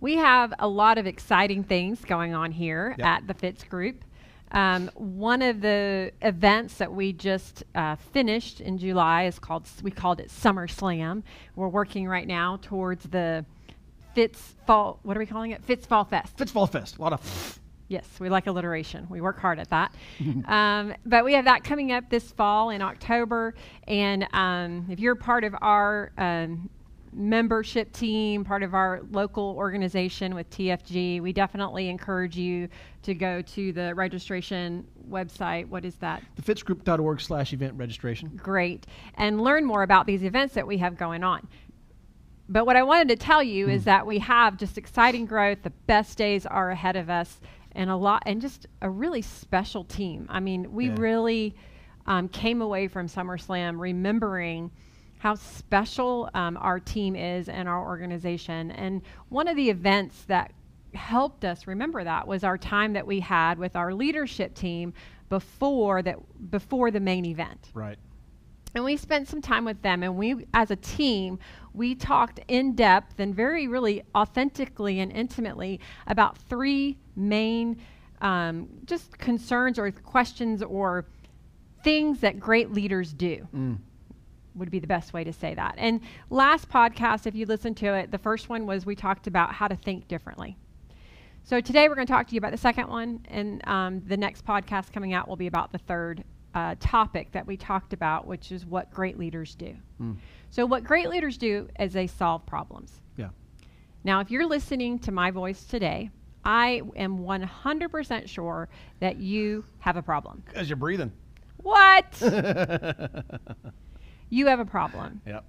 We have a lot of exciting things going on here Yep. at the Fitz Group. Um, one of the events that we just uh, finished in July is called, we called it Summer Slam. We're working right now towards the Fitz Fall, what are we calling it? Fitz Fall Fest. Fitz Fall Fest. A lot of Yes, we like alliteration. We work hard at that. um, but we have that coming up this fall in October. And um, if you're part of our um, membership team, part of our local organization with TFG, we definitely encourage you to go to the registration website. What is that? thefitzgroup.org slash event registration. great and learn more about these events that we have going on. But what I wanted to tell you Hmm. is that we have just exciting growth. The best days are ahead of us, and a lot, and just a really special team. I mean, we Yeah. really um, came away from SummerSlam remembering how special um, our team is and our organization. And one of the events that helped us remember that was our time that we had with our leadership team before that before the main event Right. and we spent some time with them and we as a team we talked in depth and very really authentically and intimately about three main um, just concerns or questions or things that great leaders do Mm. Would be the best way to say that and last podcast if you listen to it the first one was we talked about how to think differently so today we're going to talk to you about the second one, and um, the next podcast coming out will be about the third uh, topic that we talked about, which is what great leaders do. Mm. So what great leaders do is they solve problems. Yeah. Now, if you're listening to my voice today, I am 100% sure that you have a problem. Because you're breathing. What? you have a problem Yep.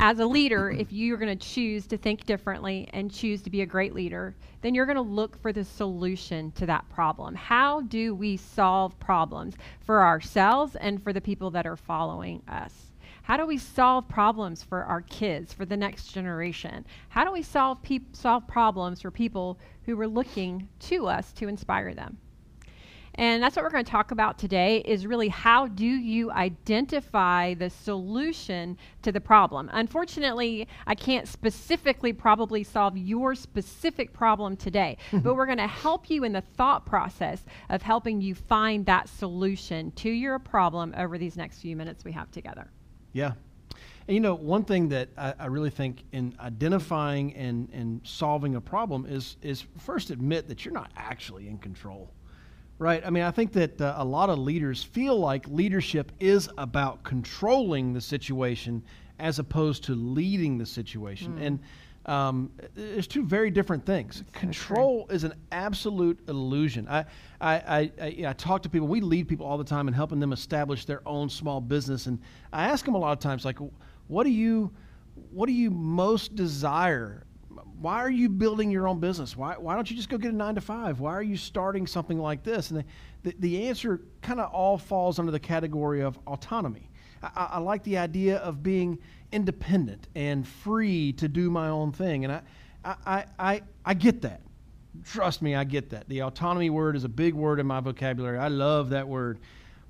as a leader, if you're going to choose to think differently and choose to be a great leader, then you're going to look for the solution to that problem. How do we solve problems for ourselves and for the people that are following us? How do we solve problems for our kids, for the next generation? How do we solve peop solve problems for people who are looking to us to inspire them? And that's what we're going to talk about today is really how do you identify the solution to the problem. Unfortunately, I can't specifically probably solve your specific problem today, but we're going to help you in the thought process of helping you find that solution to your problem over these next few minutes we have together. Yeah. And you know, one thing that I, I really think in identifying and, and solving a problem is is first admit that you're not actually in control. Right? I mean, I think that uh, a lot of leaders feel like leadership is about controlling the situation as opposed to leading the situation. And um, there's two very different things. Control is an absolute illusion. I, I, I, I, I talk to people. We lead people all the time in helping them establish their own small business. And I ask them a lot of times, like, what do you, what do you most desire? Why are you building your own business? Why, why don't you just go get a nine to five? Why are you starting something like this? And the, the, the answer kind of all falls under the category of autonomy. I, I- like the idea of being independent and free to do my own thing. And I, I, I, I, I get that. Trust me, I get that. The autonomy word is a big word in my vocabulary. I love that word.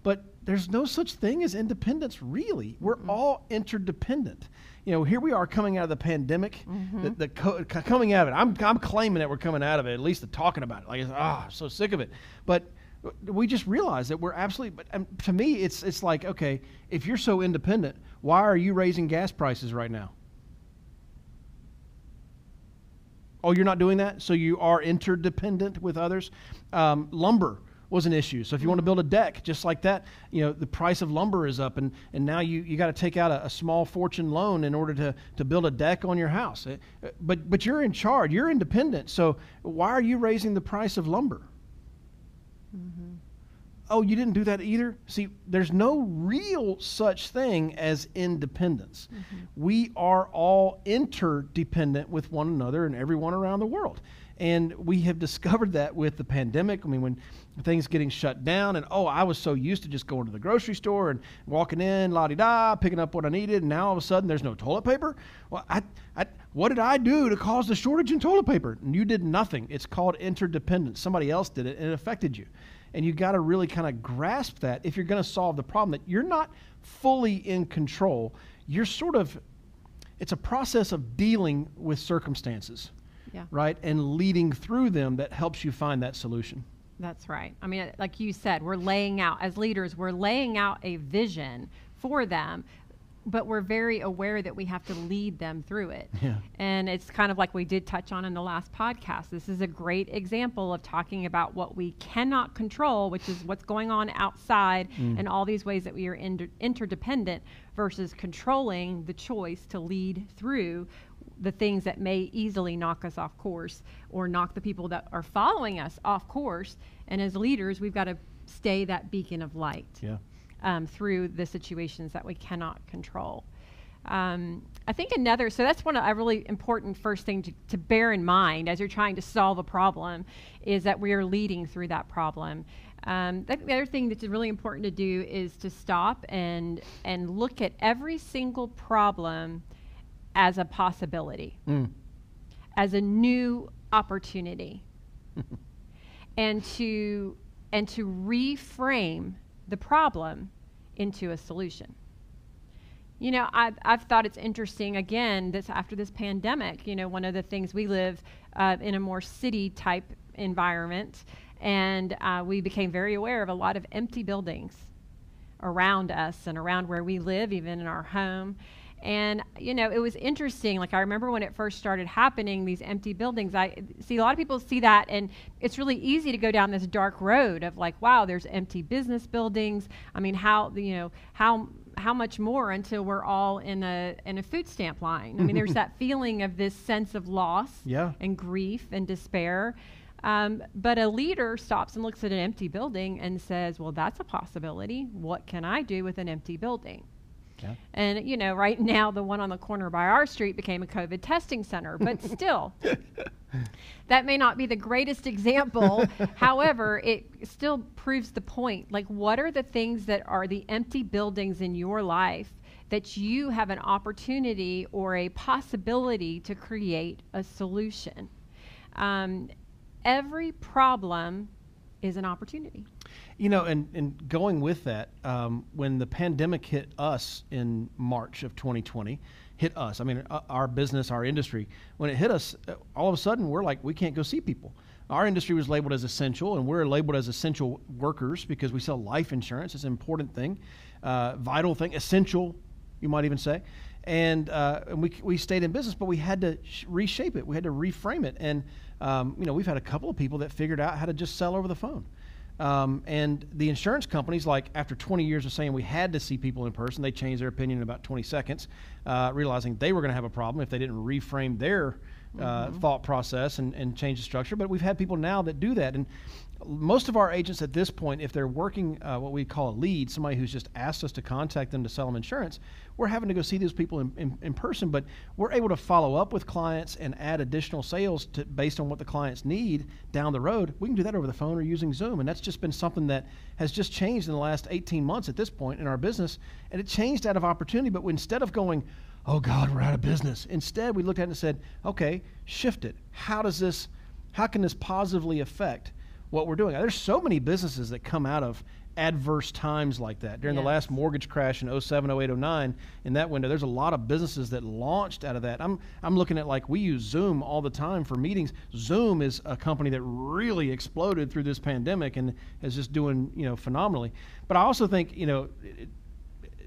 But there's no such thing as independence, really. We're mm-hmm. all interdependent. You know, here we are coming out of the pandemic, the, the co- co- coming out of it. I'm, I'm claiming that we're coming out of it, at least the talking about it. Like, ah, I'm so sick of it. But we just realize that we're absolutely. But um, to me, it's it's like, okay, if you're so independent, why are you raising gas prices right now? Oh, you're not doing that? So you are interdependent with others? Um, lumber was an issue. So if you want to build a deck just like that, you know, the price of lumber is up and, and now you, you got to take out a, a small fortune loan in order to, to build a deck on your house. Uh, But, but you're in charge. You're independent. So why are you raising the price of lumber? Oh, you didn't do that either? See, there's no real such thing as independence. We are all interdependent with one another and everyone around the world. And we have discovered that with the pandemic. I mean, when things getting shut down, and oh, I was so used to just going to the grocery store and walking in, la di da, picking up what I needed, and now all of a sudden there's no toilet paper. Well, I, I, what did I do to cause the shortage in toilet paper? You did nothing. It's called interdependence. Somebody else did it, and it affected you. And you got to really kind of grasp that if you're going to solve the problem, that you're not fully in control. You're sort of, it's a process of dealing with circumstances. Yeah. right? And leading through them that helps you find that solution. That's right. I mean, like you said, we're laying out, as leaders, we're laying out a vision for them, but we're very aware that we have to lead them through it. Yeah. And it's kind of like we did touch on in the last podcast. This is a great example of talking about what we cannot control, which is what's going on outside mm. and all these ways that we are inter- interdependent versus controlling the choice to lead through the things that may easily knock us off course or knock the people that are following us off course. And as leaders, we've got to stay that beacon of light Yeah. um, through the situations that we cannot control. Um, I think another, so that's one of a really important first thing to, to bear in mind as you're trying to solve a problem is that we are leading through that problem. Um, the, the other thing that's really important to do is to stop and and look at every single problem as a possibility, Mm. as a new opportunity, and to and to reframe the problem into a solution. You know, I've, I've thought it's interesting again this after this pandemic. You know, one of the things we live uh, in a more city type environment, and uh, we became very aware of a lot of empty buildings around us and around where we live, even in our home. And you know, it was interesting. Like I remember when it first started happening, these empty buildings. I see a lot of people see that, and it's really easy to go down this dark road of like, wow, there's empty business buildings. I mean, how you know how how much more until we're all in a in a food stamp line? I mean, there's that feeling of this sense of loss Yeah. and grief and despair. Um, but a leader stops and looks at an empty building and says, "Well, that's a possibility. What can I do with an empty building?" Yeah. And you know, right now the one on the corner by our street became a COVID testing center, but still, that may not be the greatest example. However, it still proves the point. Like, what are the things that are the empty buildings in your life that you have an opportunity or a possibility to create a solution? Um, every problem is an opportunity. You know, and, and going with that, um, when the pandemic hit us in March of 2020, hit us, I mean, uh, our business, our industry, when it hit us, uh, all of a sudden we're like, we can't go see people. Our industry was labeled as essential, and we're labeled as essential workers because we sell life insurance. It's an important thing, uh, vital thing, essential, you might even say. And, uh, and we, we stayed in business, but we had to sh- reshape it. We had to reframe it. And, um, you know, we've had a couple of people that figured out how to just sell over the phone. Um, and the insurance companies, like after 20 years of saying we had to see people in person, they changed their opinion in about 20 seconds, uh, realizing they were going to have a problem if they didn't reframe their uh, thought process and, and change the structure. But we've had people now that do that. And most of our agents at this point, if they're working uh, what we call a lead, somebody who's just asked us to contact them to sell them insurance, we're having to go see those people in, in, in person, but we're able to follow up with clients and add additional sales to, based on what the clients need down the road. We can do that over the phone or using Zoom, and that's just been something that has just changed in the last 18 months at this point in our business, and it changed out of opportunity. But instead of going, "Oh God, we're out of business," instead we looked at it and said, "Okay, shift it. How does this? How can this positively affect?" What we're doing. There's so many businesses that come out of adverse times like that. During the last mortgage crash in 07, 08, 09, in that window, there's a lot of businesses that launched out of that. I'm, I'm looking at like we use Zoom all the time for meetings. Zoom is a company that really exploded through this pandemic and is just doing, you know, phenomenally. But I also think, you know, it,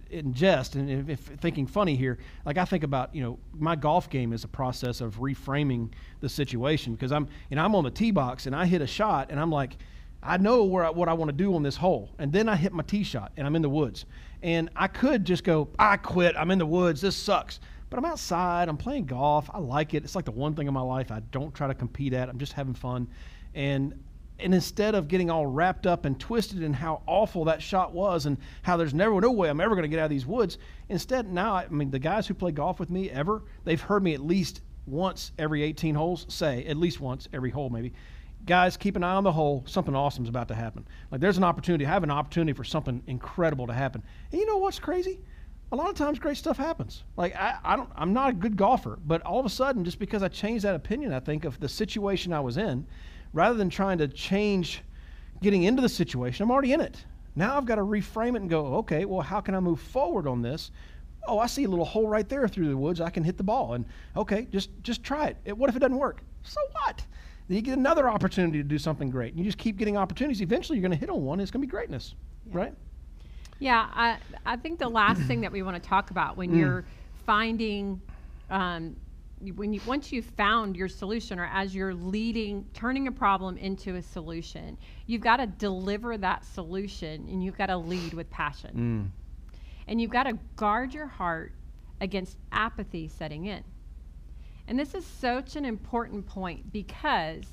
in jest and if, if thinking funny here, like I think about, you know, my golf game is a process of reframing the situation because I'm, you know, I'm on the tee box and I hit a shot and I'm like, I know where I, what I want to do on this hole, and then I hit my tee shot and I'm in the woods, and I could just go, I quit, I'm in the woods, this sucks. But I'm outside, I'm playing golf, I like it. It's like the one thing in my life I don't try to compete at. I'm just having fun, and and instead of getting all wrapped up and twisted in how awful that shot was and how there's never no way I'm ever going to get out of these woods, instead now I mean the guys who play golf with me ever they've heard me at least once every 18 holes say at least once every hole maybe. Guys, keep an eye on the hole. Something awesome is about to happen. Like there's an opportunity. I have an opportunity for something incredible to happen. And you know what's crazy? a lot of times great stuff happens. Like I, I don't I'm not a good golfer, but all of a sudden just because I changed that opinion, I think of the situation I was in, rather than trying to change getting into the situation, I'm already in it. Now I've got to reframe it and go, okay, well how can I move forward on this? Oh, I see a little hole right there through the woods. I can hit the ball and okay, just just try it. it what if it doesn't work? So what? Then you get another opportunity to do something great. And you just keep getting opportunities. Eventually, you're going to hit on one. It's going to be greatness, Yeah. right? Yeah, I, I think the last thing that we want to talk about when Mm. you're finding, um, when you once you've found your solution or as you're leading, turning a problem into a solution, you've got to deliver that solution and you've got to lead with passion. And you've got to guard your heart against apathy setting in. And this is such an important point because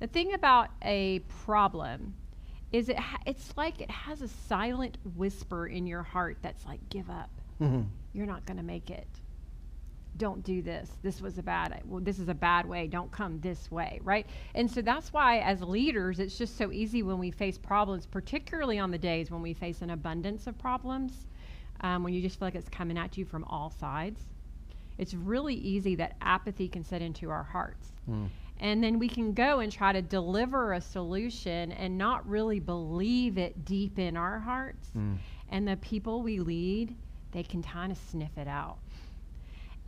the thing about a problem is it ha- it's like it has a silent whisper in your heart that's like give up. Mm-hmm. You're not going to make it. Don't do this. This was a bad well, this is a bad way. Don't come this way, right? And so that's why as leaders it's just so easy when we face problems, particularly on the days when we face an abundance of problems, um, when you just feel like it's coming at you from all sides. It's really easy that apathy can set into our hearts. And then we can go and try to deliver a solution and not really believe it deep in our hearts. And the people we lead, they can kind of sniff it out.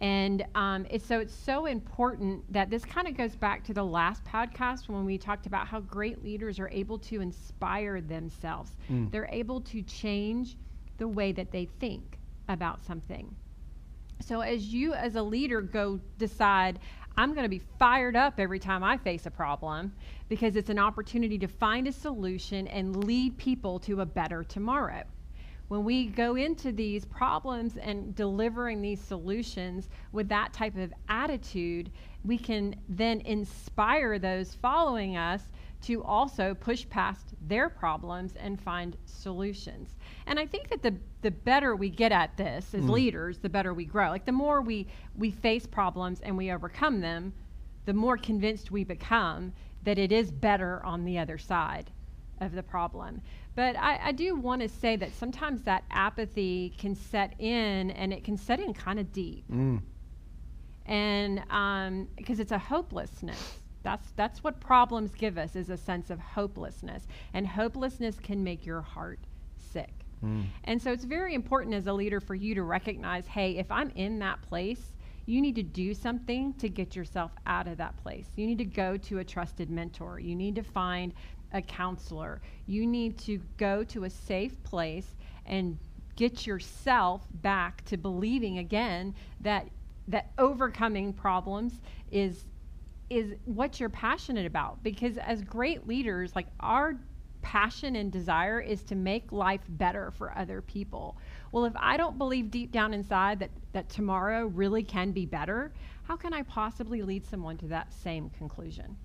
And um, it's, so it's so important that this kind of goes back to the last podcast when we talked about how great leaders are able to inspire themselves. Mm. They're able to change the way that they think about something. So as you as a leader go decide I'm going to be fired up every time I face a problem because it's an opportunity to find a solution and lead people to a better tomorrow. When we go into these problems and delivering these solutions with that type of attitude, we can then inspire those following us to also push past their problems and find solutions. And I think that the the better we get at this as mm. leaders, the better we grow. Like the more we we face problems and we overcome them, the more convinced we become that it is better on the other side of the problem. But I, I do want to say that sometimes that apathy can set in and it can set in kind of deep. Mm. and because it's a hopelessness. That's that's what problems give us is a sense of hopelessness. And hopelessness can make your heart sick. Mm. and so it's very important as a leader for you to recognize hey if i'm in that place you need to do something to get yourself out of that place. You need to go to a trusted mentor. You need to find a counselor. You need to go to a safe place and get yourself back to believing again that that overcoming problems is is what you're passionate about. Because as great leaders like our passion and desire is to make life better for other people. Well if i don't believe deep down inside that that tomorrow really can be better how can i possibly lead someone to that same conclusion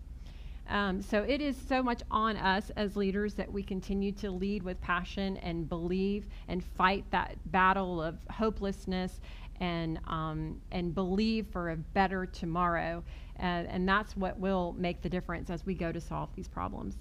um, so it is so much on us as leaders that we continue to lead with passion and believe and fight that battle of hopelessness and um, and believe for a better tomorrow. Uh, and that's what will make the difference as we go to solve these problems.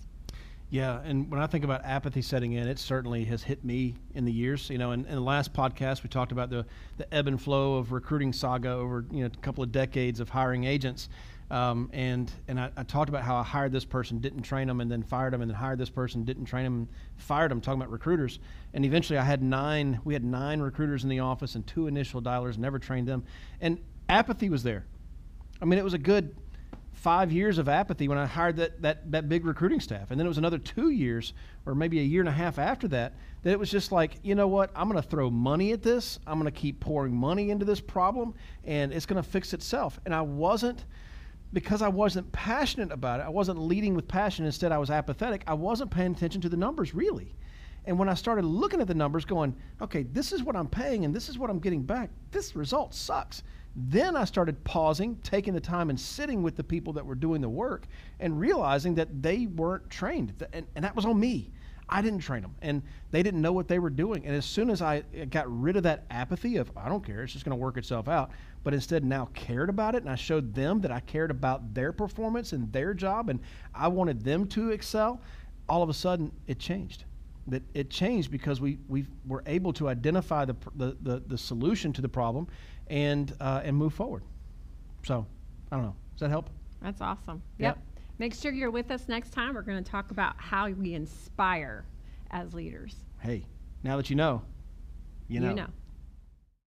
Yeah, and when I think about apathy setting in, it certainly has hit me in the years. You know, in, in the last podcast, we talked about the, the ebb and flow of recruiting saga over you know a couple of decades of hiring agents, um, and and I, I talked about how I hired this person, didn't train them, and then fired them, and then hired this person, didn't train them, fired them. Talking about recruiters, and eventually I had nine. We had nine recruiters in the office and two initial dialers, never trained them, and apathy was there. I mean, it was a good five years of apathy when I hired that, that, that big recruiting staff. And then it was another two years, or maybe a year and a half after that, that it was just like, you know what? I'm going to throw money at this. I'm going to keep pouring money into this problem, and it's going to fix itself. And I wasn't, because I wasn't passionate about it, I wasn't leading with passion. Instead, I was apathetic. I wasn't paying attention to the numbers, really. And when I started looking at the numbers, going, okay, this is what I'm paying and this is what I'm getting back, this result sucks. Then I started pausing, taking the time and sitting with the people that were doing the work and realizing that they weren't trained. And, and that was on me. I didn't train them and they didn't know what they were doing. And as soon as I got rid of that apathy of, I don't care, it's just going to work itself out, but instead now cared about it and I showed them that I cared about their performance and their job and I wanted them to excel, all of a sudden it changed that it changed because we, we were able to identify the, the, the, the solution to the problem and, uh, and move forward. So, I don't know. Does that help? That's awesome. Yep. Yep. Make sure you're with us next time. We're going to talk about how we inspire as leaders. Hey, now that you know, you know. You know.